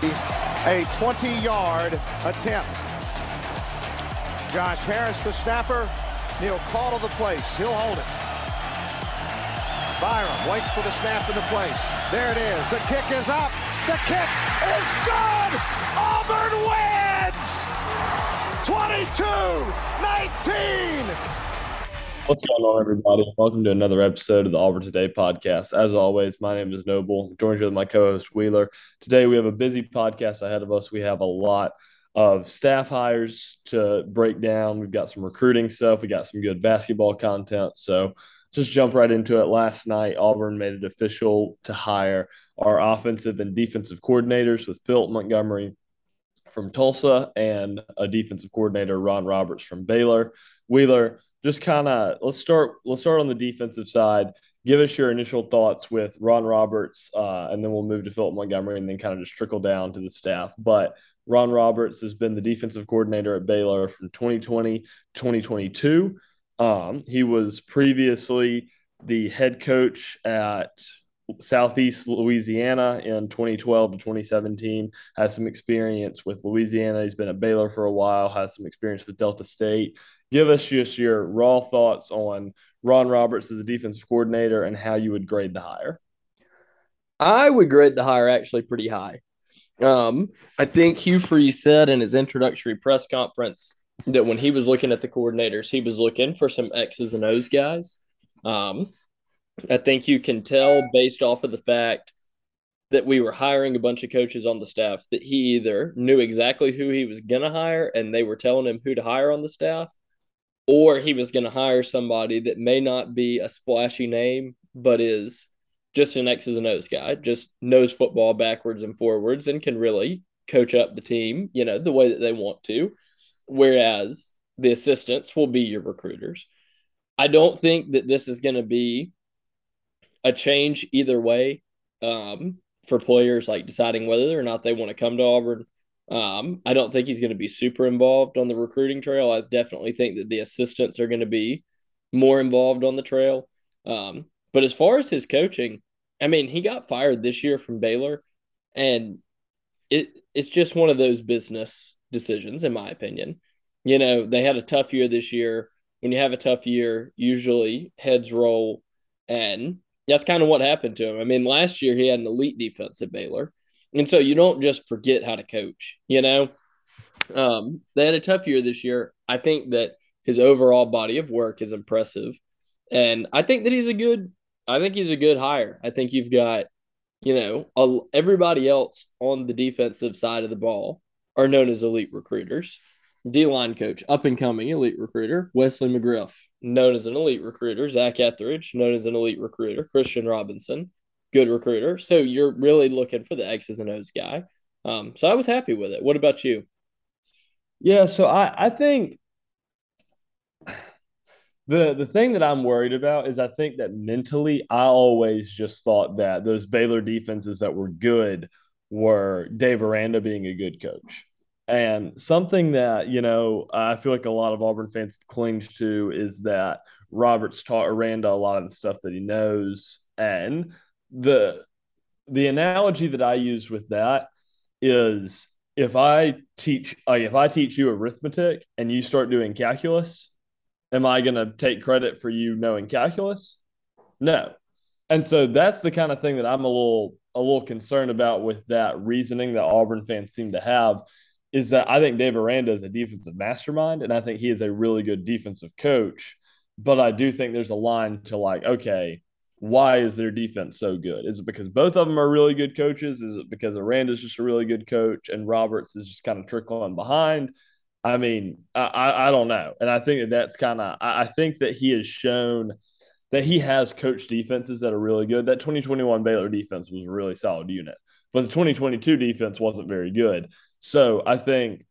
A 20-yard attempt. Josh Harris, the snapper. He'll call to the place. He'll hold it. Byrum waits for the snap in the place. There it is. The kick is up. The kick is good. Auburn wins. 22-19. What's going on, everybody? Welcome to another episode of the Auburn Today podcast. As always, my name is Noble. I'm joined with my co-host Wheeler. Today we have a busy podcast ahead of us. We have a lot of staff hires to break down. We've got some recruiting stuff. We got some good basketball content. So just jump right into it. Last night, Auburn made it official to hire our offensive and defensive coordinators with Phil Montgomery from Tulsa and a defensive coordinator, Ron Roberts from Baylor. Wheeler, just kind of let's start let's start on the defensive side. Give us your initial thoughts with Ron Roberts, uh, and then we'll move to Philip Montgomery, and then kind of just trickle down to the staff. But Ron Roberts has been the defensive coordinator at Baylor from 2020 2022. Um, he was previously the head coach at Southeast Louisiana in 2012 to 2017. Has some experience with Louisiana. He's been at Baylor for a while. Has some experience with Delta State. Give us just your raw thoughts on Ron Roberts as a defensive coordinator and how you would grade the hire. I would grade the hire actually pretty high. Um, I think Hugh Freeze said in his introductory press conference that when he was looking at the coordinators, he was looking for some X's and O's guys. Um, I think you can tell based off of the fact that we were hiring a bunch of coaches on the staff that he either knew exactly who he was going to hire and they were telling him who to hire on the staff, or he was going to hire somebody that may not be a splashy name, but is just an X's and O's guy, just knows football backwards and forwards and can really coach up the team, you know, the way that they want to. Whereas the assistants will be your recruiters. I don't think that this is going to be a change either way um, for players like deciding whether or not they want to come to Auburn. Um, I don't think he's going to be super involved on the recruiting trail. I definitely think that the assistants are going to be more involved on the trail. Um, but as far as his coaching, I mean, he got fired this year from Baylor, and it it's just one of those business decisions, in my opinion. You know, they had a tough year this year. When you have a tough year, usually heads roll, and that's kind of what happened to him. I mean, last year he had an elite defense at Baylor. And so you don't just forget how to coach, you know? Um, they had a tough year this year. I think that his overall body of work is impressive. And I think that he's a good I think he's a good hire. I think you've got, you know, a, everybody else on the defensive side of the ball are known as elite recruiters. D line coach, up and coming elite recruiter, Wesley McGriff, known as an elite recruiter, Zach Etheridge, known as an elite recruiter, Christian Robinson, good recruiter. So you're really looking for the X's and O's guy. Um, so I was happy with it. What about you? Yeah, so I, I think the the thing that I'm worried about is I think that mentally I always just thought that those Baylor defenses that were good were Dave Aranda being a good coach. And something that, you know, I feel like a lot of Auburn fans cling to is that Roberts taught Aranda a lot of the stuff that he knows. And the the analogy that I use with that is if I teach like if I teach you arithmetic and you start doing calculus, am I going to take credit for you knowing calculus? No. And so that's the kind of thing that I'm a little a little concerned about with that reasoning that Auburn fans seem to have is that I think Dave Aranda is a defensive mastermind and I think he is a really good defensive coach. But I do think there's a line to like, okay, why is their defense so good? Is it because both of them are really good coaches? Is it because Aranda is just a really good coach and Roberts is just kind of trickling behind? I mean, I, I don't know. And I think that that's kind of, I think that he has shown that he has coached defenses that are really good. That 2021 Baylor defense was a really solid unit, but the 2022 defense wasn't very good. So I think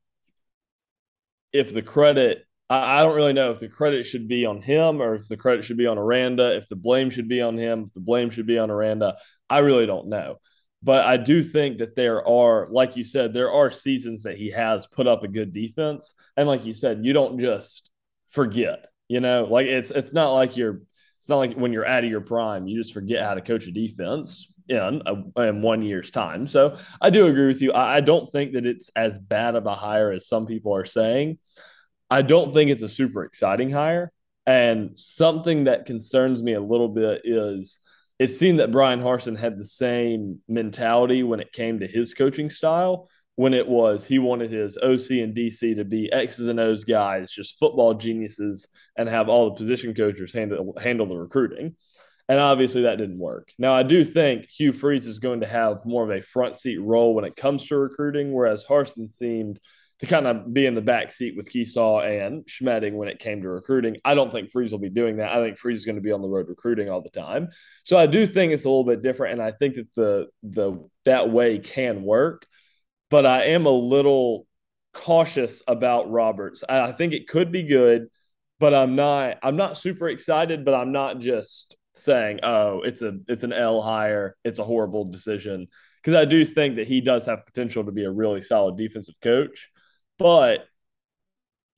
if the credit I, I don't really know if the credit should be on him or if the credit should be on Aranda, if the blame should be on him, if the blame should be on Aranda. I really don't know. But I do think that there are, like you said, there are seasons that he has put up a good defense. And like you said, you don't just forget, you know, like it's it's not like you're it's not like when you're out of your prime, you just forget how to coach a defense in a, in one year's time. So I do agree with you. I, I don't think that it's as bad of a hire as some people are saying. I don't think it's a super exciting hire. And something that concerns me a little bit is it seemed that Brian Harsin had the same mentality when it came to his coaching style. When it was he wanted his OC and DC to be X's and O's guys, just football geniuses, and have all the position coaches handle handle the recruiting. And obviously that didn't work. Now I do think Hugh Freeze is going to have more of a front seat role when it comes to recruiting, whereas Harsin seemed to kind of be in the back seat with Kiesau and Schmedding when it came to recruiting. I don't think Freeze will be doing that. I think Freeze is going to be on the road recruiting all the time. So I do think it's a little bit different, and I think that the the that way can work. But I am a little cautious about Roberts. I think it could be good, but I'm not. I'm not super excited, but I'm not just saying, "Oh, it's a it's an L hire. It's a horrible decision." Because I do think that he does have potential to be a really solid defensive coach but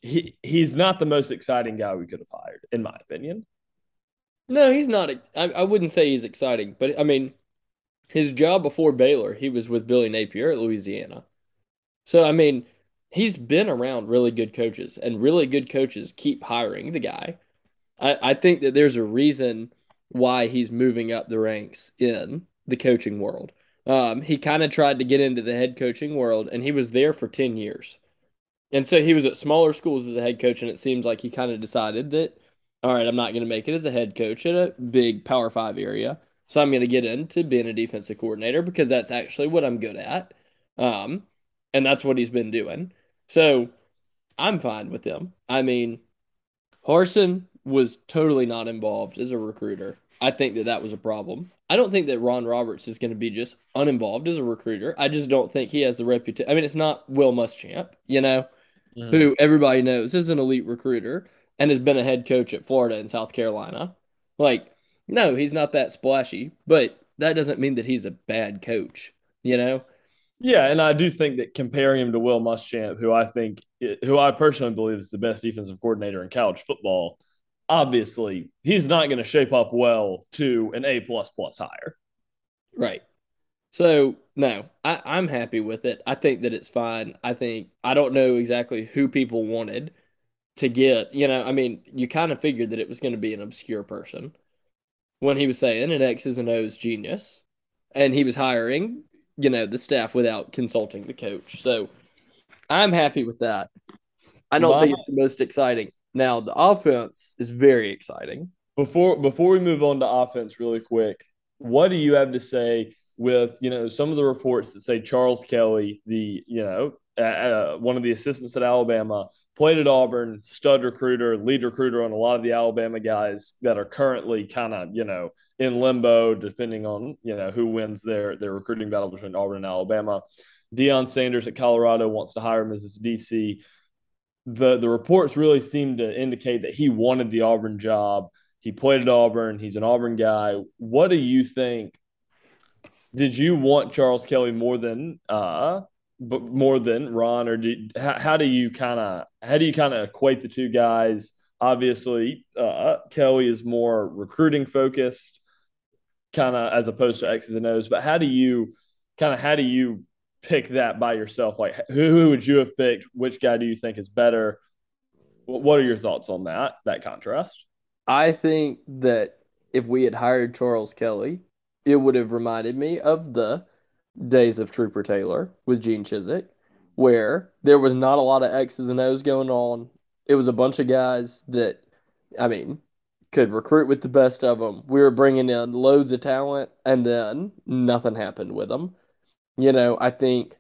he he's not the most exciting guy we could have hired, in my opinion. No, he's not. I, I wouldn't say he's exciting, but I mean, his job before Baylor, he was with Billy Napier at Louisiana. So I mean, he's been around really good coaches, and really good coaches keep hiring the guy. I, I think that there's a reason why he's moving up the ranks in the coaching world. Um, he kind of tried to get into the head coaching world, and he was there for 10 years. And so he was at smaller schools as a head coach, and it seems like he kind of decided that, all right, I'm not going to make it as a head coach at a big Power Five area. So I'm going to get into being a defensive coordinator because that's actually what I'm good at. Um, and that's what he's been doing. So I'm fine with him. I mean, Harsin was totally not involved as a recruiter. I think that that was a problem. I don't think that Ron Roberts is going to be just uninvolved as a recruiter. I just don't think he has the reputation. I mean, it's not Will Muschamp, you know mm. who everybody knows is an elite recruiter and has been a head coach at Florida and South Carolina. Like, no, he's not that splashy, but that doesn't mean that he's a bad coach, you know? Yeah, and I do think that comparing him to Will Muschamp, who I think, who I personally believe is the best defensive coordinator in college football, obviously he's not going to shape up well to an A plus plus hire. Right. So no, I, I'm happy with it. I think that it's fine. I think I don't know exactly who people wanted to get. You know, I mean, you kind of figured that it was going to be an obscure person when he was saying an X's and O's genius, and he was hiring, you know, the staff without consulting the coach. So I'm happy with that. I don't My, think it's the most exciting. Now the offense is very exciting. Before before we move on to offense, really quick, what do you have to say? With you know some of the reports that say Charles Kelly, the you know uh, one of the assistants at Alabama, played at Auburn, stud recruiter, lead recruiter on a lot of the Alabama guys that are currently kind of you know in limbo, depending on you know who wins their their recruiting battle between Auburn and Alabama. Deion Sanders at Colorado wants to hire him as his DC. The the reports really seem to indicate that he wanted the Auburn job. He played at Auburn. He's an Auburn guy. What do you think did you want Charles Kelly more than uh but more than Ron or did how, how do you kind of how do you kind of equate the two guys? Obviously, uh, Kelly is more recruiting focused, kind of as opposed to X's and O's. But how do you kind of how do you pick that by yourself? Like, who, who would you have picked? Which guy do you think is better? What are your thoughts on that that contrast? I think that if we had hired Charles Kelly, it would have reminded me of the days of Trooper Taylor with Gene Chizik, where there was not a lot of X's and O's going on. It was a bunch of guys that, I mean, could recruit with the best of them. We were bringing in loads of talent, and then nothing happened with them. You know, I think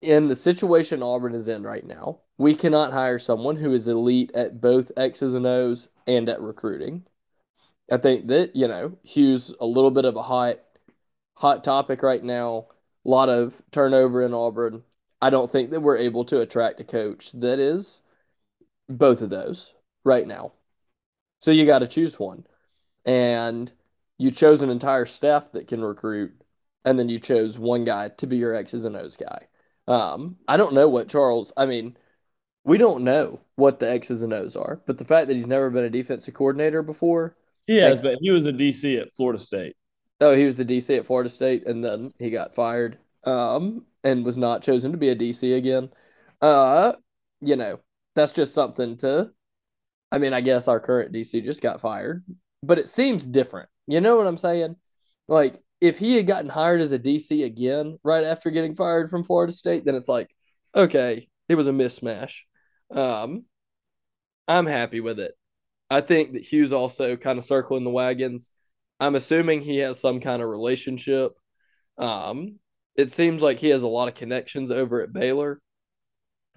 in the situation Auburn is in right now, we cannot hire someone who is elite at both X's and O's and at recruiting. I think that you know Hugh's a little bit of a hot hot topic right now. A lot of turnover in Auburn. I don't think that we're able to attract a coach that is both of those right now. So you got to choose one. And you chose an entire staff that can recruit, and then you chose one guy to be your X's and O's guy. Um, I don't know what Charles, I mean, we don't know what the X's and O's are, but the fact that he's never been a defensive coordinator before. He has, like, but he was a DC at Florida State. Oh, he was the DC at Florida State, and then he got fired um, and was not chosen to be a DC again. Uh, you know, that's just something to. I mean, I guess our current DC just got fired, but it seems different. You know what I'm saying? Like, if he had gotten hired as a DC again right after getting fired from Florida State, then it's like, okay, it was a mismatch. Um, I'm happy with it. I think that Hugh's also kind of circling the wagons. I'm assuming he has some kind of relationship. Um, it seems like he has a lot of connections over at Baylor.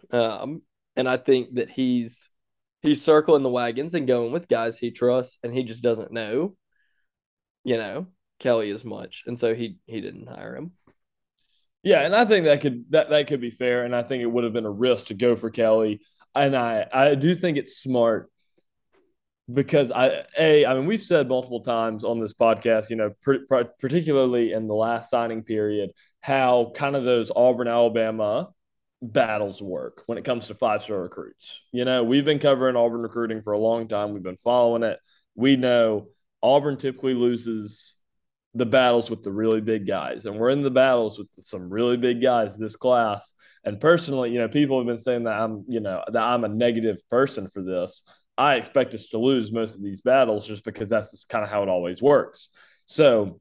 Um, and I think that he's he's circling the wagons and going with guys he trusts, and he just doesn't know, you know, Kelly as much, and so he he didn't hire him. Yeah, and I think that could that that could be fair, and I think it would have been a risk to go for Kelly, and I I do think it's smart because I a I mean we've said multiple times on this podcast, you know, particularly in the last signing period, how kind of those Auburn Alabama battles work when it comes to five star recruits. You know, we've been covering Auburn recruiting for a long time. We've been following it. We know Auburn typically loses the battles with the really big guys, and we're in the battles with some really big guys this class. And personally, you know, people have been saying that I'm, you know, that I'm a negative person for this. I expect us to lose most of these battles just because that's just kind of how it always works. So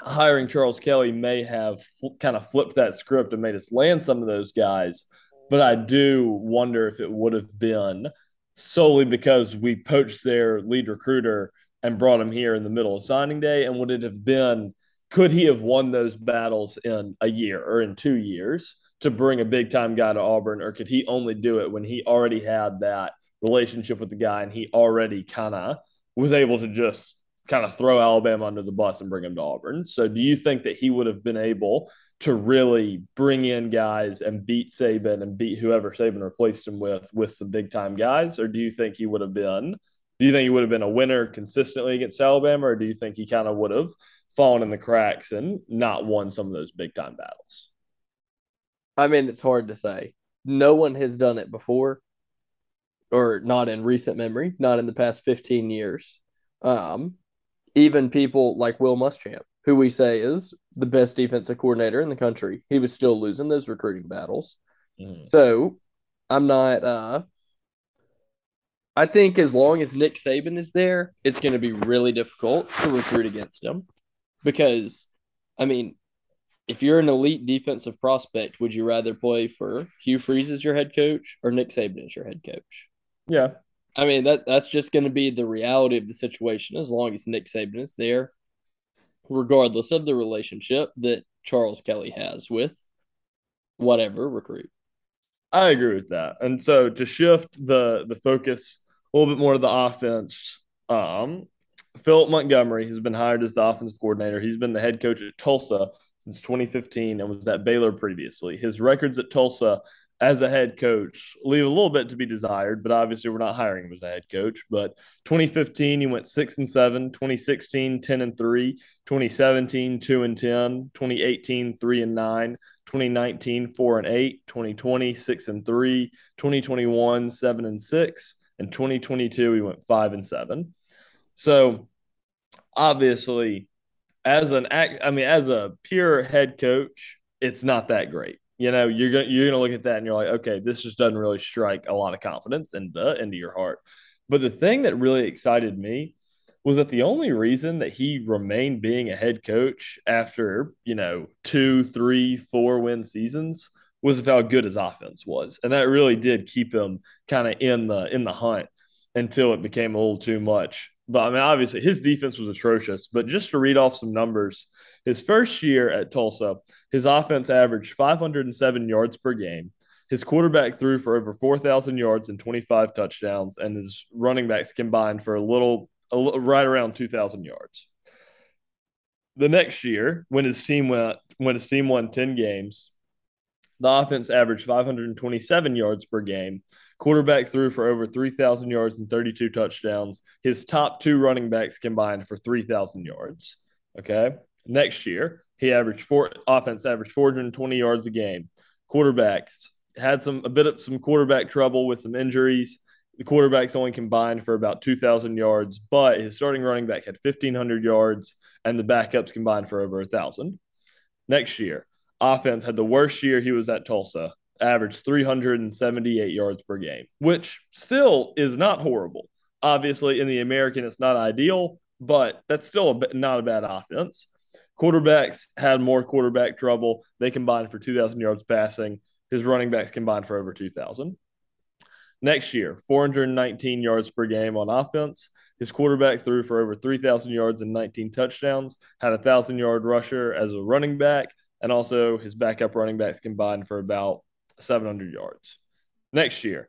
hiring Charles Kelly may have fl- kind of flipped that script and made us land some of those guys. But I do wonder if it would have been solely because we poached their lead recruiter and brought him here in the middle of signing day. And would it have been, could he have won those battles in a year or in two years to bring a big time guy to Auburn? Or could he only do it when he already had that relationship with the guy and he already kind of was able to just kind of throw Alabama under the bus and bring him to Auburn. So do you think that he would have been able to really bring in guys and beat Saban and beat whoever Saban replaced him with with some big time guys? Or do you think he would have been do you think he would have been a winner consistently against Alabama, or do you think he kind of would have fallen in the cracks and not won some of those big time battles? I mean, it's hard to say. No one has done it before or not in recent memory, not in the past 15 years. Um, even people like Will Muschamp, who we say is the best defensive coordinator in the country, he was still losing those recruiting battles. Mm. So I'm not. Uh, I think as long as Nick Saban is there, it's going to be really difficult to recruit against him because, I mean, if you're an elite defensive prospect, would you rather play for Hugh Freeze as your head coach or Nick Saban as your head coach? Yeah. I mean that that's just going to be the reality of the situation as long as Nick Saban is there, regardless of the relationship that Charles Kelly has with whatever recruit. I agree with that. And so to shift the the focus a little bit more to the offense, um, Philip Montgomery has been hired as the offensive coordinator. He's been the head coach at Tulsa since 2015 and was at Baylor previously. His records at Tulsa as a head coach leave a little bit to be desired, but obviously we're not hiring him as a head coach. But 2015, he went six and seven, 2016, 10 and three, 2017, two and 10, 2018, three and nine, 2019, four and eight, 2020, six and three, 2021, seven and six, and 2022, he went five and seven. So obviously, as an act, I mean, as a pure head coach, it's not that great you know, you're gonna you're gonna look at that and you're like, okay, this just doesn't really strike a lot of confidence into into your heart. But the thing that really excited me was that the only reason that he remained being a head coach after you know two, three, four win seasons was how good his offense was, and that really did keep him kind of in the in the hunt until it became a little too much. But I mean, obviously, his defense was atrocious. But just to read off some numbers, his first year at Tulsa, his offense averaged 507 yards per game. His quarterback threw for over 4,000 yards and 25 touchdowns, and his running backs combined for a little, a little right around 2,000 yards. The next year, when his team went, when his team won 10 games, The offense averaged 527 yards per game. Quarterback threw for over 3,000 yards and 32 touchdowns. His top two running backs combined for 3,000 yards. Okay. Next year, he averaged four offense averaged 420 yards a game. Quarterbacks had some a bit of some quarterback trouble with some injuries. The quarterbacks only combined for about 2,000 yards, but his starting running back had 1,500 yards, and the backups combined for over a thousand. Next year, offense had the worst year he was at Tulsa, averaged 378 yards per game, which still is not horrible. Obviously, in the American, it's not ideal, but that's still a, not a bad offense. Quarterbacks had more quarterback trouble. They combined for 2,000 yards passing. His running backs combined for over 2,000. Next year, 419 yards per game on offense. His quarterback threw for over 3,000 yards and 19 touchdowns, had a 1,000 yard rusher as a running back, and also his backup running backs combined for about 700 yards. Next year,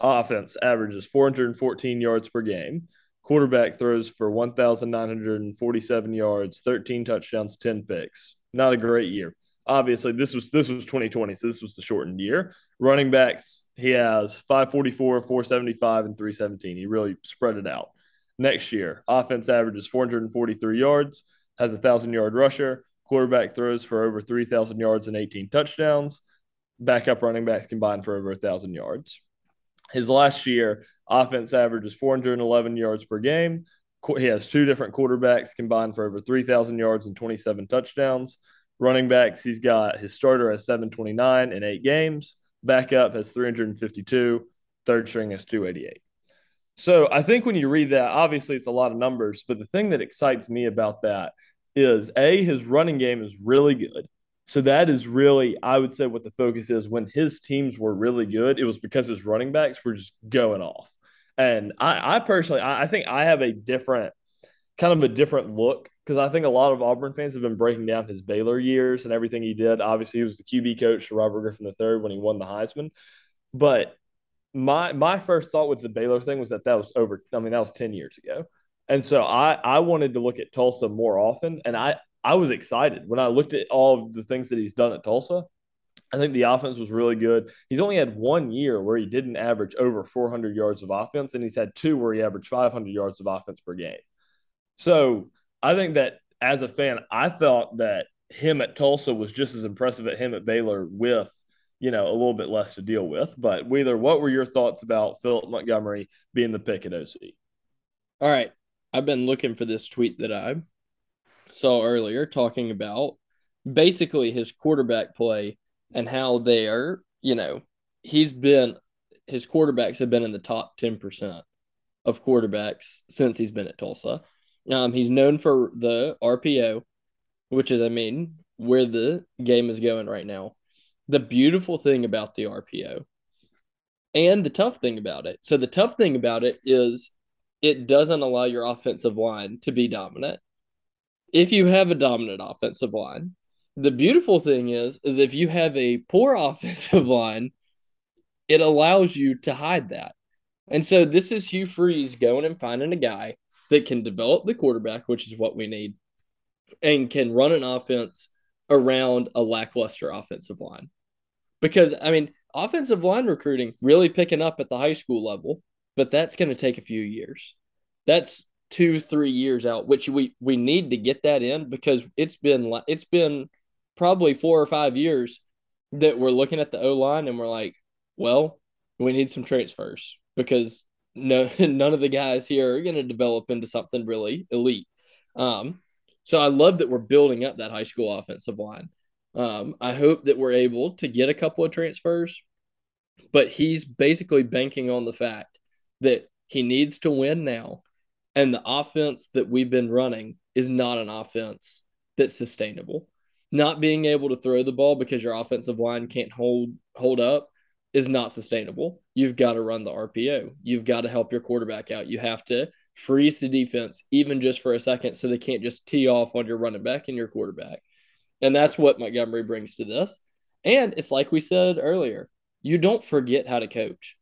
offense averages 414 yards per game. Quarterback throws for 1,947 yards, 13 touchdowns, 10 picks. Not a great year. Obviously, this was this was 2020, so this was the shortened year. Running backs, he has 544, 475, and 317. He really spread it out. Next year, offense averages 443 yards, has a thousand yard rusher. Quarterback throws for over 3,000 yards and 18 touchdowns. Backup running backs combined for over a thousand yards. His last year, offense averages 411 yards per game. He has two different quarterbacks combined for over 3,000 yards and 27 touchdowns. Running backs, he's got his starter has 729 in eight games. Backup has 352. Third string has 288. So I think when you read that, obviously it's a lot of numbers, but the thing that excites me about that is A, his running game is really good. So that is really, I would say, what the focus is. When his teams were really good, it was because his running backs were just going off. And I, I personally, I, I think I have a different, kind of a different look because I think a lot of Auburn fans have been breaking down his Baylor years and everything he did. Obviously, he was the QB coach to Robert Griffin III when he won the Heisman. But my my first thought with the Baylor thing was that that was over. I mean, that was ten years ago, and so I I wanted to look at Tulsa more often, and I I was excited when I looked at all of the things that he's done at Tulsa. I think the offense was really good. He's only had one year where he didn't average over 400 yards of offense, and he's had two where he averaged 500 yards of offense per game. So I think that as a fan, I thought that him at Tulsa was just as impressive at him at Baylor with, you know, a little bit less to deal with. But Wheeler, what were your thoughts about Philip Montgomery being the pick at OC? All right. I've been looking for this tweet that I saw earlier talking about basically his quarterback play and how they are, you know, he's been his quarterbacks have been in the top 10% of quarterbacks since he's been at Tulsa. Um, he's known for the RPO, which is, I mean, where the game is going right now. The beautiful thing about the RPO and the tough thing about it. So, the tough thing about it is it doesn't allow your offensive line to be dominant if you have a dominant offensive line. The beautiful thing is, is if you have a poor offensive line, it allows you to hide that. And so this is Hugh Freeze going and finding a guy that can develop the quarterback, which is what we need, and can run an offense around a lackluster offensive line. Because, I mean, offensive line recruiting really picking up at the high school level, but that's going to take a few years. That's two three years out which we we need to get that in because it's been it's been probably four or five years that we're looking at the o line and we're like well we need some transfers because no none of the guys here are going to develop into something really elite. Um so i love that we're building up that high school offensive line. Um i hope that we're able to get a couple of transfers but he's basically banking on the fact that he needs to win now and the offense that we've been running is not an offense that's sustainable. Not being able to throw the ball because your offensive line can't hold hold up is not sustainable. You've got to run the RPO. You've got to help your quarterback out. You have to freeze the defense even just for a second so they can't just tee off on your running back and your quarterback. And that's what Montgomery brings to this. And it's like we said earlier, you don't forget how to coach.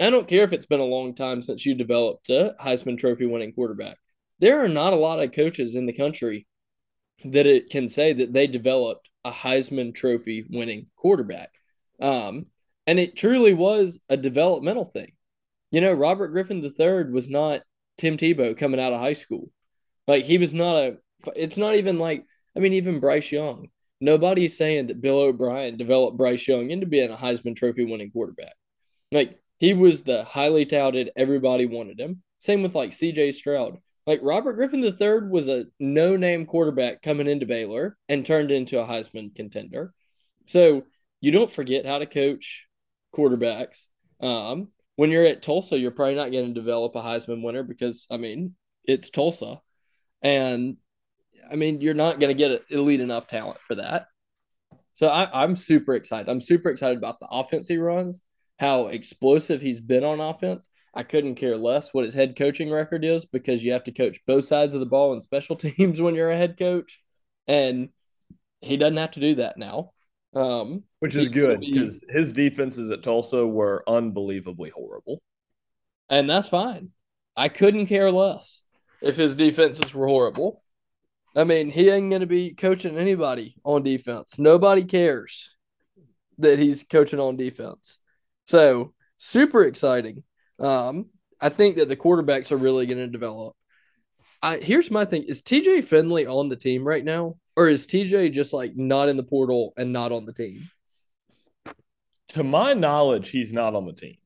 I don't care if it's been a long time since you developed a Heisman Trophy winning quarterback. There are not a lot of coaches in the country that it can say that they developed a Heisman Trophy winning quarterback. Um, and it truly was a developmental thing. You know, Robert Griffin III was not Tim Tebow coming out of high school. Like he was not a. It's not even like I mean, even Bryce Young. Nobody's saying that Bill O'Brien developed Bryce Young into being a Heisman Trophy winning quarterback. Like he was the highly touted, everybody wanted him. Same with like CJ Stroud. Like Robert Griffin III was a no name quarterback coming into Baylor and turned into a Heisman contender. So you don't forget how to coach quarterbacks. Um, when you're at Tulsa, you're probably not going to develop a Heisman winner because, I mean, it's Tulsa. And I mean, you're not going to get elite enough talent for that. So I, I'm super excited. I'm super excited about the offense he runs, how explosive he's been on offense. I couldn't care less what his head coaching record is because you have to coach both sides of the ball in special teams when you're a head coach. And he doesn't have to do that now. Um, Which is good because his defenses at Tulsa were unbelievably horrible. And that's fine. I couldn't care less if his defenses were horrible. I mean, he ain't going to be coaching anybody on defense. Nobody cares that he's coaching on defense. So, super exciting. Um, I think that the quarterbacks are really going to develop. I, here's my thing: Is TJ Finley on the team right now, or is TJ just like not in the portal and not on the team? To my knowledge, he's not on the team.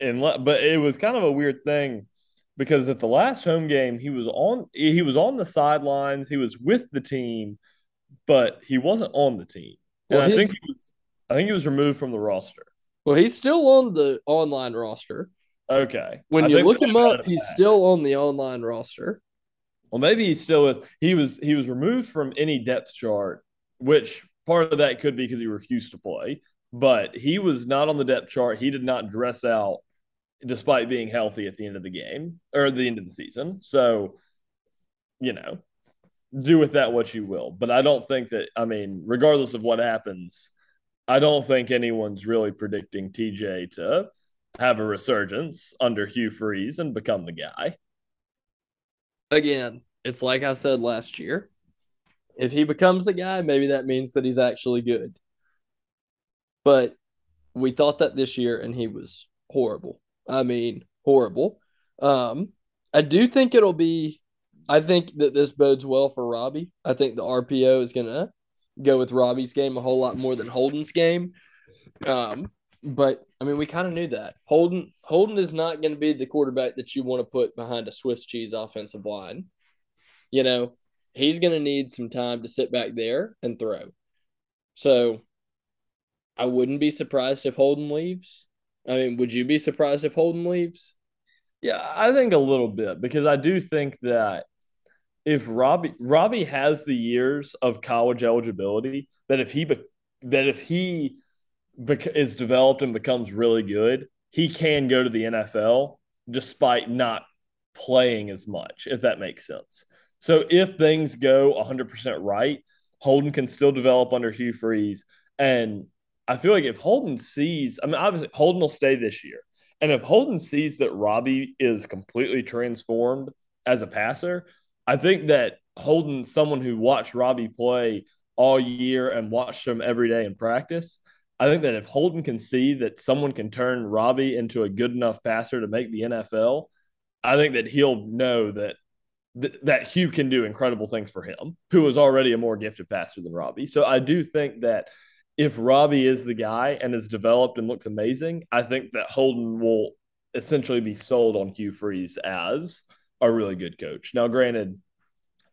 And but it was kind of a weird thing because at the last home game he was on he was on the sidelines, he was with the team, but he wasn't on the team. And well, I think he was I think he was removed from the roster. Well, he's still on the online roster. Okay. When I you look him up, he's still on the online roster. Well, maybe he still is. He was he was removed from any depth chart, which part of that could be because he refused to play. But he was not on the depth chart. He did not dress out despite being healthy at the end of the game or the end of the season. So, you know, do with that what you will. But I don't think that, I mean, regardless of what happens, I don't think anyone's really predicting TJ to have a resurgence under Hugh Freeze and become the guy. Again, it's like I said last year. If he becomes the guy, maybe that means that he's actually good. But we thought that this year and he was horrible. I mean, horrible. Um, I do think it'll be. I think that this bodes well for Robbie. I think the RPO is gonna go with Robbie's game a whole lot more than Holden's game. Um, but I mean, we kind of knew that Holden Holden is not going to be the quarterback that you want to put behind a Swiss cheese offensive line. You know, he's going to need some time to sit back there and throw. So, I wouldn't be surprised if Holden leaves. I mean, would you be surprised if Holden leaves? Yeah, I think a little bit because I do think that if Robbie Robbie has the years of college eligibility, that if he that if he is developed and becomes really good, he can go to the NFL despite not playing as much, if that makes sense. So if things go 100% right, Holden can still develop under Hugh Freeze and I feel like if Holden sees, I mean, obviously Holden will stay this year. And if Holden sees that Robbie is completely transformed as a passer, I think that Holden, someone who watched Robbie play all year and watched him every day in practice, I think that if Holden can see that someone can turn Robbie into a good enough passer to make the NFL, I think that he'll know that th- that Hugh can do incredible things for him, who is already a more gifted passer than Robbie. So I do think that if Robbie is the guy and is developed and looks amazing, I think that Holden will essentially be sold on Hugh Freeze as a really good coach. Now, granted,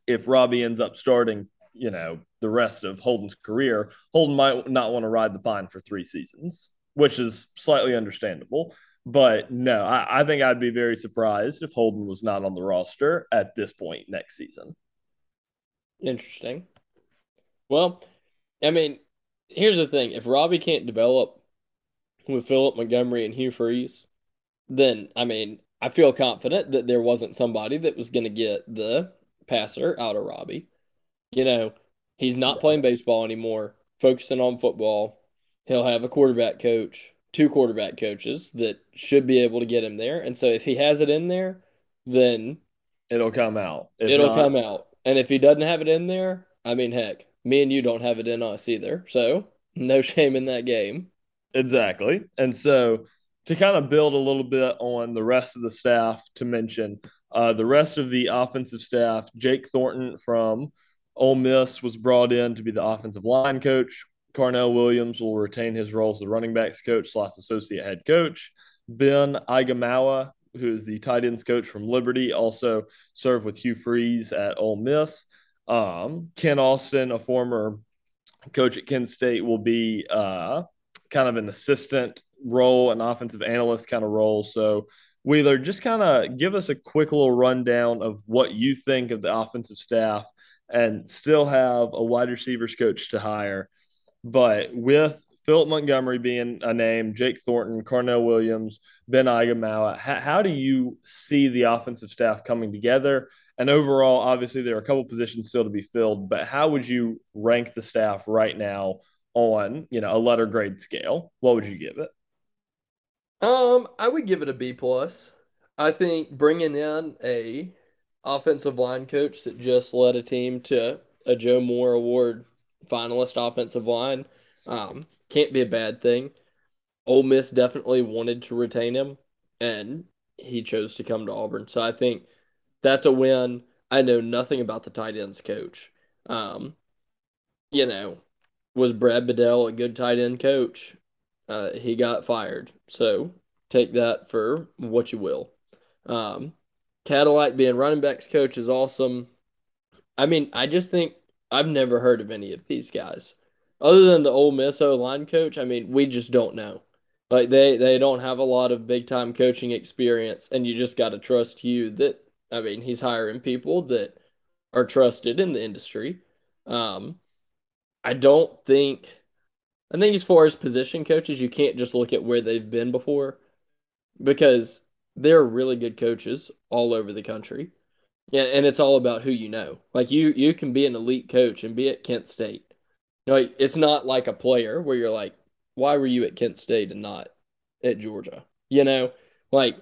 if Robbie ends up starting, you know, the rest of Holden's career, Holden might not want to ride the pine for three seasons, which is slightly understandable. But no, I, I think I'd be very surprised if Holden was not on the roster at this point next season. Interesting. Well, I mean, here's the thing: if Robbie can't develop with Philip Montgomery and Hugh Freeze, then I mean, I feel confident that there wasn't somebody that was going to get the passer out of Robbie. You know, he's not playing baseball anymore, focusing on football. He'll have a quarterback coach, two quarterback coaches that should be able to get him there. And so if he has it in there, then it'll come out. If it'll not... come out. And if he doesn't have it in there, I mean, heck, me and you don't have it in us either. So No shame in that game. Exactly. And so to kind of build a little bit on the rest of the staff to mention uh, the rest of the offensive staff, Jake Thornton from Ole Miss was brought in to be the offensive line coach. Carnell Williams will retain his role as the running backs coach slash associate head coach. Ben Aigamaua, who is the tight ends coach from Liberty, also served with Hugh Freeze at Ole Miss. Um, Ken Austin, a former coach at Kent State, will be uh, kind of an assistant role, an offensive analyst kind of role. So, Wheeler, just kind of give us a quick little rundown of what you think of the offensive staff and still have a wide receivers coach to hire. But with Philip Montgomery being a name, Jake Thornton, Carnell Williams, Ben Aigamaua, how, how do you see the offensive staff coming together? And overall, obviously, there are a couple positions still to be filled, but how would you rank the staff right now on, you know, a letter grade scale? What would you give it? Um, I would give it a B plus. I think bringing in a offensive line coach that just led a team to a Joe Moore Award finalist offensive line um, can't be a bad thing. Ole Miss definitely wanted to retain him, and he chose to come to Auburn. So I think that's a win. I know nothing about the tight ends coach. Um, you know, was Brad Bedell a good tight end coach? Uh, he got fired. So take that for what you will. Um, Cadillac being running backs coach is awesome. I mean, I just think I've never heard of any of these guys. Other than the Ole Miss O line coach, I mean, we just don't know. Like they they don't have a lot of big time coaching experience, and you just got to trust you that I mean he's hiring people that are trusted in the industry. Um, I don't think I think as far as position coaches, you can't just look at where they've been before because they're really good coaches all over the country. Yeah, and it's all about who you know. Like you you can be an elite coach and be at Kent State. You know, it's not like a player where you're like, why were you at Kent State and not at Georgia? You know, like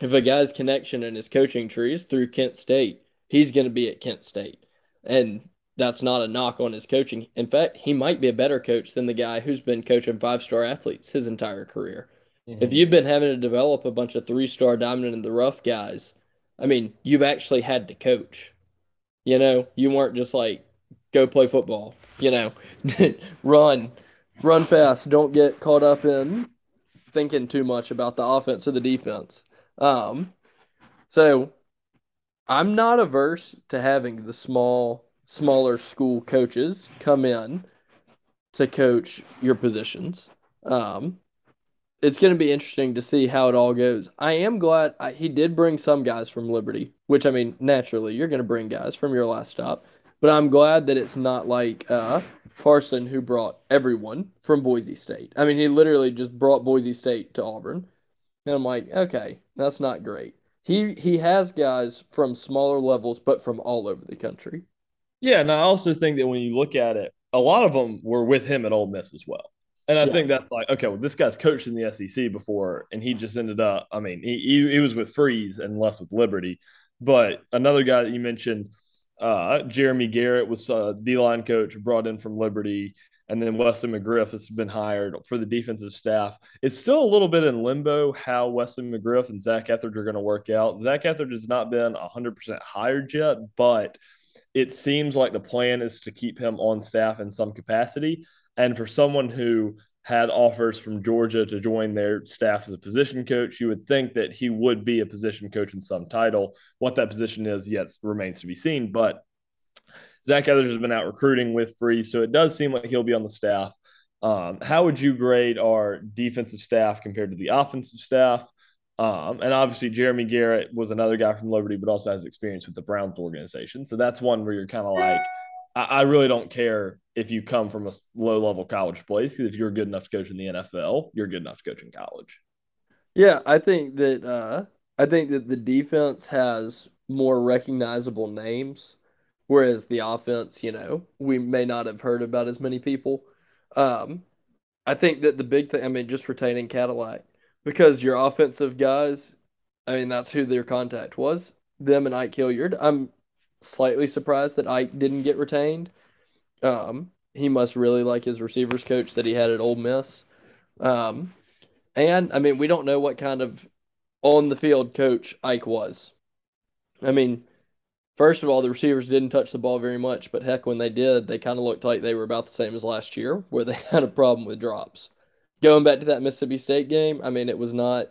if a guy's connection and his coaching tree is through Kent State, he's going to be at Kent State. And that's not a knock on his coaching. In fact, he might be a better coach than the guy who's been coaching five star athletes his entire career. Mm-hmm. If you've been having to develop a bunch of three star diamond in the rough guys, I mean, you've actually had to coach. You know, you weren't just like, go play football, you know, run, run fast. Don't get caught up in thinking too much about the offense or the defense. Um, so I'm not averse to having the small, smaller school coaches come in to coach your positions. Um, it's going to be interesting to see how it all goes. I am glad I, he did bring some guys from Liberty, which I mean, naturally, you're going to bring guys from your last stop. But I'm glad that it's not like uh, Harsin who brought everyone from Boise State. I mean, he literally just brought Boise State to Auburn. And I'm like, okay, that's not great. He he has guys from smaller levels, but from all over the country. Yeah, and I also think that when you look at it, a lot of them were with him at Ole Miss as well. And I yeah. think that's like, okay, well, this guy's coached in the SEC before, and he just ended up, I mean, he, he, he was with Freeze and less with Liberty. But another guy that you mentioned, uh, Jeremy Garrett was a D line coach brought in from Liberty. And then Wesley McGriff has been hired for the defensive staff. It's still a little bit in limbo how Wesley McGriff and Zach Etheridge are going to work out. Zach Etheridge has not been 100% hired yet, but it seems like the plan is to keep him on staff in some capacity. And for someone who had offers from Georgia to join their staff as a position coach, you would think that he would be a position coach in some title. What that position is, yet remains to be seen. But Zach Etheridge has been out recruiting with Free, so it does seem like he'll be on the staff. Um, how would you grade our defensive staff compared to the offensive staff? Um, and obviously, Jeremy Garrett was another guy from Liberty, but also has experience with the Browns organization. So that's one where you're kind of like, I, I really don't care if you come from a low level college place because if you're good enough to coach in the NFL, you're good enough to coach in college. Yeah, I think that uh, I think that the defense has more recognizable names, whereas the offense, you know, we may not have heard about as many people. Um, I think that the big thing, I mean, just retaining Cadillac because your offensive guys, I mean, that's who their contact was. Them and Ike Hilliard. I'm slightly surprised that Ike didn't get retained. Um, he must really like his receivers coach that he had at Ole Miss. Um, and I mean, we don't know what kind of on the field coach Ike was. I mean, first of all, the receivers didn't touch the ball very much, but heck, when they did, they kind of looked like they were about the same as last year, where they had a problem with drops. Going back to that Mississippi State game, I mean, it was not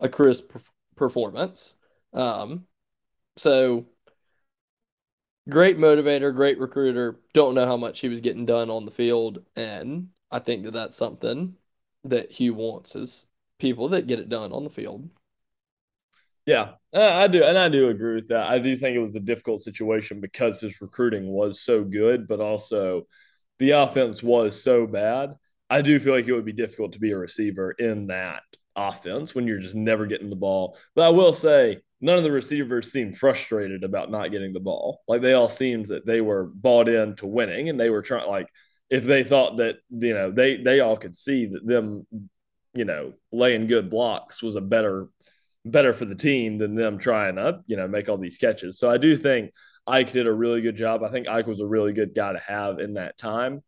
a crisp performance. Um, so great motivator, great recruiter. Don't know how much he was getting done on the field, and I think that that's something that Hugh wants is people that get it done on the field. Yeah, I do, and I do agree with that. I do think it was a difficult situation because his recruiting was so good, but also the offense was so bad. I do feel like it would be difficult to be a receiver in that offense when you're just never getting the ball. But I will say, none of the receivers seemed frustrated about not getting the ball. Like they all seemed that they were bought in to winning, and they were trying. Like if they thought that you know they they all could see that them you know laying good blocks was a better better for the team than them trying to, you know, make all these catches. So I do think Ike did a really good job. I think Ike was a really good guy to have in that time.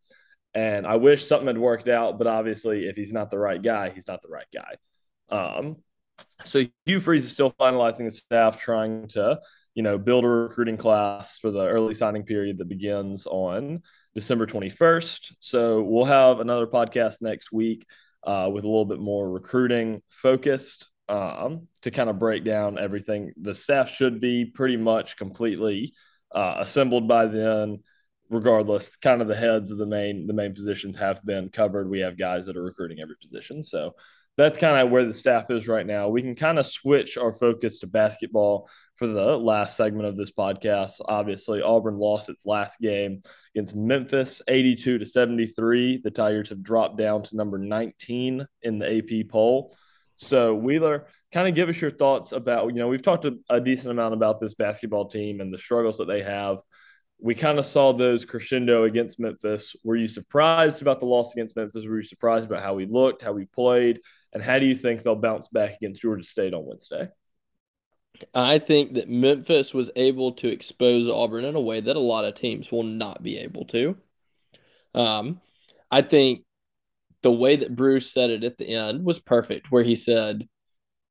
And I wish something had worked out, but obviously, if he's not the right guy, he's not the right guy. Um, so Hugh Freeze is still finalizing the staff, trying to, you know, build a recruiting class for the early signing period that begins on December 21st. So we'll have another podcast next week uh, with a little bit more recruiting focused um, to kind of break down everything. The staff should be pretty much completely uh, assembled by then. Regardless, kind of the heads of the main the main positions have been covered. We have guys that are recruiting every position, so that's kind of where the staff is right now. We can kind of switch our focus to basketball for the last segment of this podcast. Obviously, Auburn lost its last game against Memphis, 82 to 73. The Tigers have dropped down to number 19 in the AP poll. So Wheeler, kind of give us your thoughts about, you know, we've talked a, a decent amount about this basketball team and the struggles that they have. We kind of saw those crescendo against Memphis. Were you surprised about the loss against Memphis? Were you surprised about how we looked, how we played? And how do you think they'll bounce back against Georgia State on Wednesday? I think that Memphis was able to expose Auburn in a way that a lot of teams will not be able to. Um, I think the way that Bruce said it at the end was perfect, where he said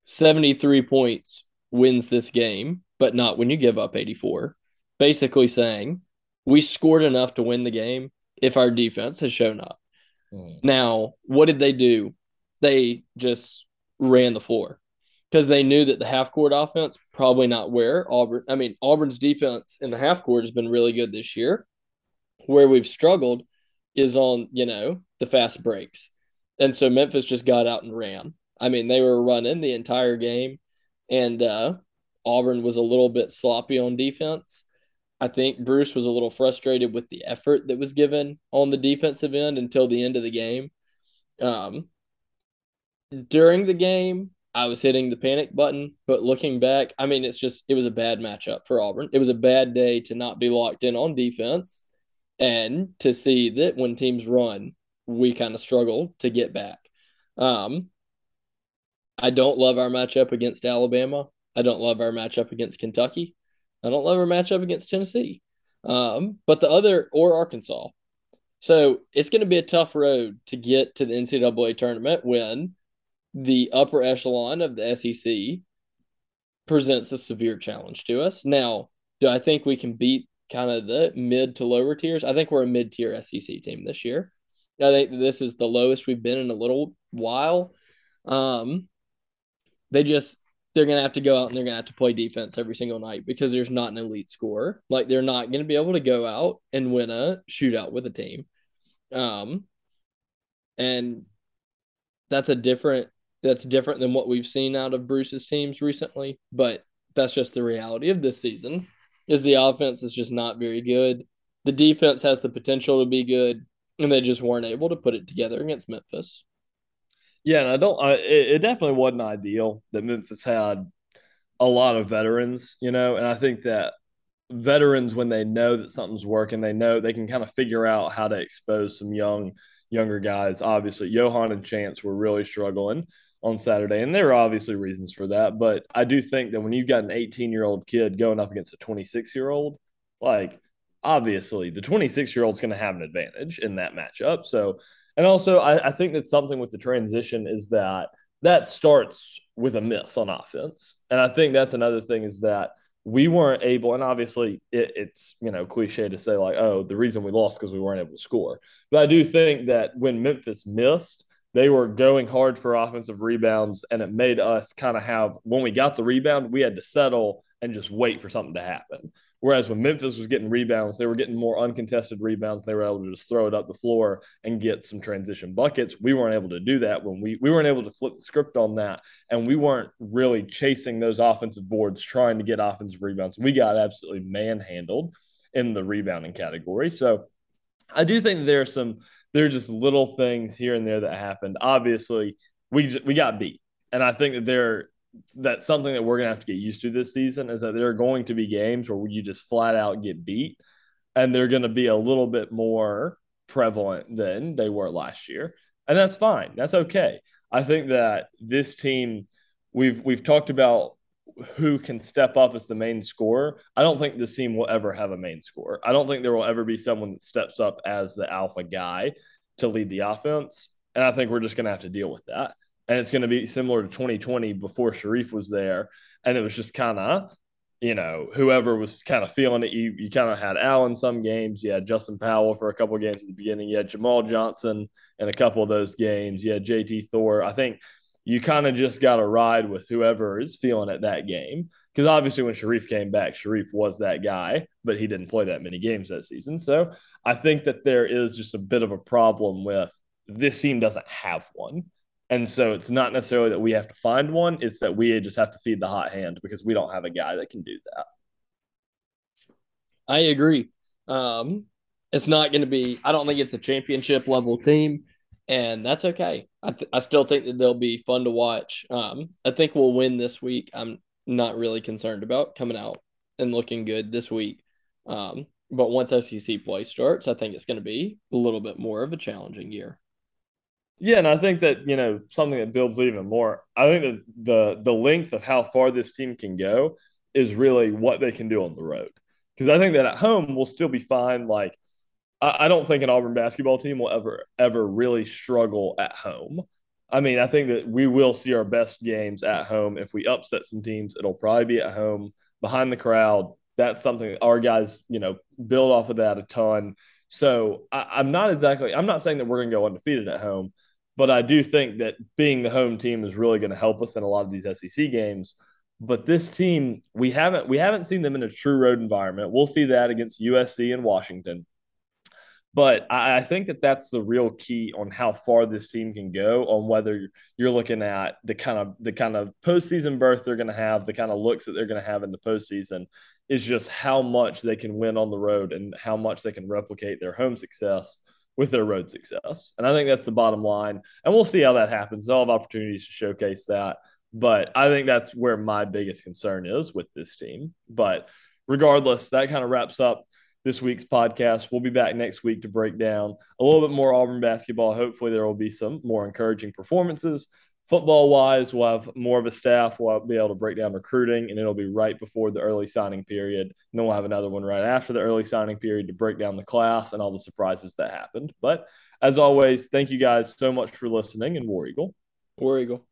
73 points wins this game, but not when you give up 84. Basically saying we scored enough to win the game if our defense has shown up. Mm. Now, what did they do? They just ran the floor because they knew that the half court offense probably not where Auburn. I mean, Auburn's defense in the half court has been really good this year. Where we've struggled is on, you know, the fast breaks. And so Memphis just got out and ran. I mean, they were running the entire game, and uh, Auburn was a little bit sloppy on defense. I think Bruce was a little frustrated with the effort that was given on the defensive end until the end of the game. Um, during the game, I was hitting the panic button, but looking back, I mean, it's just, it was a bad matchup for Auburn. It was a bad day to not be locked in on defense and to see that when teams run, we kind of struggle to get back. Um, I don't love our matchup against Alabama. I don't love our matchup against Kentucky. I don't love our matchup against Tennessee. Um, but the other or Arkansas. So it's going to be a tough road to get to the NCAA tournament when the upper echelon of the SEC presents a severe challenge to us. Now, do I think we can beat kind of the mid to lower tiers. I think we're a mid tier SEC team this year. I think this is the lowest we've been in a little while. Um, they just they're gonna have to go out and they're gonna have to play defense every single night because there's not an elite score. Like they're not gonna be able to go out and win a shootout with a team. Um, and that's a different that's different than what we've seen out of Bruce's teams recently, but that's just the reality of this season is the offense is just not very good. The defense has the potential to be good, and they just weren't able to put it together against Memphis. Yeah, and I don't. I, it, it definitely wasn't ideal that Memphis had a lot of veterans, you know, and I think that veterans when they know that something's working, they know they can kind of figure out how to expose some young younger guys. Obviously, Yohan and Chance were really struggling on Saturday. And there are obviously reasons for that. But I do think that when you've got an 18 year old kid going up against a 26 year old, like obviously the 26 year old's going to have an advantage in that matchup. So, and also I, I think that something with the transition is that that starts with a miss on offense. And I think that's another thing is that we weren't able, and obviously it, it's you know cliche to say like, oh, the reason we lost because we weren't able to score. But I do think that when Memphis missed, they were going hard for offensive rebounds, and it made us kind of have when we got the rebound, we had to settle and just wait for something to happen. Whereas when Memphis was getting rebounds, they were getting more uncontested rebounds. They were able to just throw it up the floor and get some transition buckets. We weren't able to do that when we we weren't able to flip the script on that, and we weren't really chasing those offensive boards trying to get offensive rebounds. We got absolutely manhandled in the rebounding category. So I do think there are some there are just little things here and there that happened. Obviously, we we got beat, and I think that there that's something that we're gonna have to get used to this season is that there are going to be games where you just flat out get beat, and they're going to be a little bit more prevalent than they were last year, and that's fine. That's okay. I think that this team, we've we've talked about who can step up as the main scorer. I don't think this team will ever have a main scorer. I don't think there will ever be someone that steps up as the alpha guy to lead the offense, and I think we're just going to have to deal with that and it's going to be similar to 2020 before Sharife was there, and it was just kind of, you know, whoever was kind of feeling it. You you kind of had Allen some games. You had Justin Powell for a couple of games at the beginning. You had Jamal Johnson in a couple of those games. You had JT Thor. I think you kind of just got to ride with whoever is feeling it that game. Because obviously, when Sharife came back, Sharife was that guy, but he didn't play that many games that season. So I think that there is just a bit of a problem with this team doesn't have one. And so it's not necessarily that we have to find one, it's that we just have to feed the hot hand because we don't have a guy that can do that. I agree. Um, it's not going to be, I don't think it's a championship level team, and that's okay. I, th- I still think that they'll be fun to watch. Um, I think we'll win this week. I'm not really concerned about coming out and looking good this week. Um, but once SEC play starts, I think it's going to be a little bit more of a challenging year. Yeah, and I think that you know something that builds even more. I think that the the length of how far this team can go is really what they can do on the road. Because I think that at home we'll still be fine. Like I, I don't think an Auburn basketball team will ever ever really struggle at home. I mean, I think that we will see our best games at home. If we upset some teams, it'll probably be at home behind the crowd. That's something our guys, you know, build off of that a ton. So I, am not exactly. I'm not saying that we're going to go undefeated at home, but I do think that being the home team is really going to help us in a lot of these SEC games. But this team, we haven't we haven't seen them in a true road environment. We'll see that against USC and Washington. But I, think that that's the real key on how far this team can go. On whether you're looking at the kind of the kind of postseason berth they're going to have, the kind of looks that they're going to have in the postseason, is just how much they can win on the road and how much they can replicate their home success with their road success. And I think that's the bottom line. And we'll see how that happens. They'll have opportunities to showcase that. But I think that's where my biggest concern is with this team. But regardless, that kind of wraps up this week's podcast. We'll be back next week to break down a little bit more Auburn basketball. Hopefully, there will be some more encouraging performances football wise, we'll have more of a staff. We'll be able to break down recruiting, and it'll be right before the early signing period. And then we'll have another one right after the early signing period to break down the class and all the surprises that happened. But as always, thank you guys so much for listening, and War Eagle. War Eagle.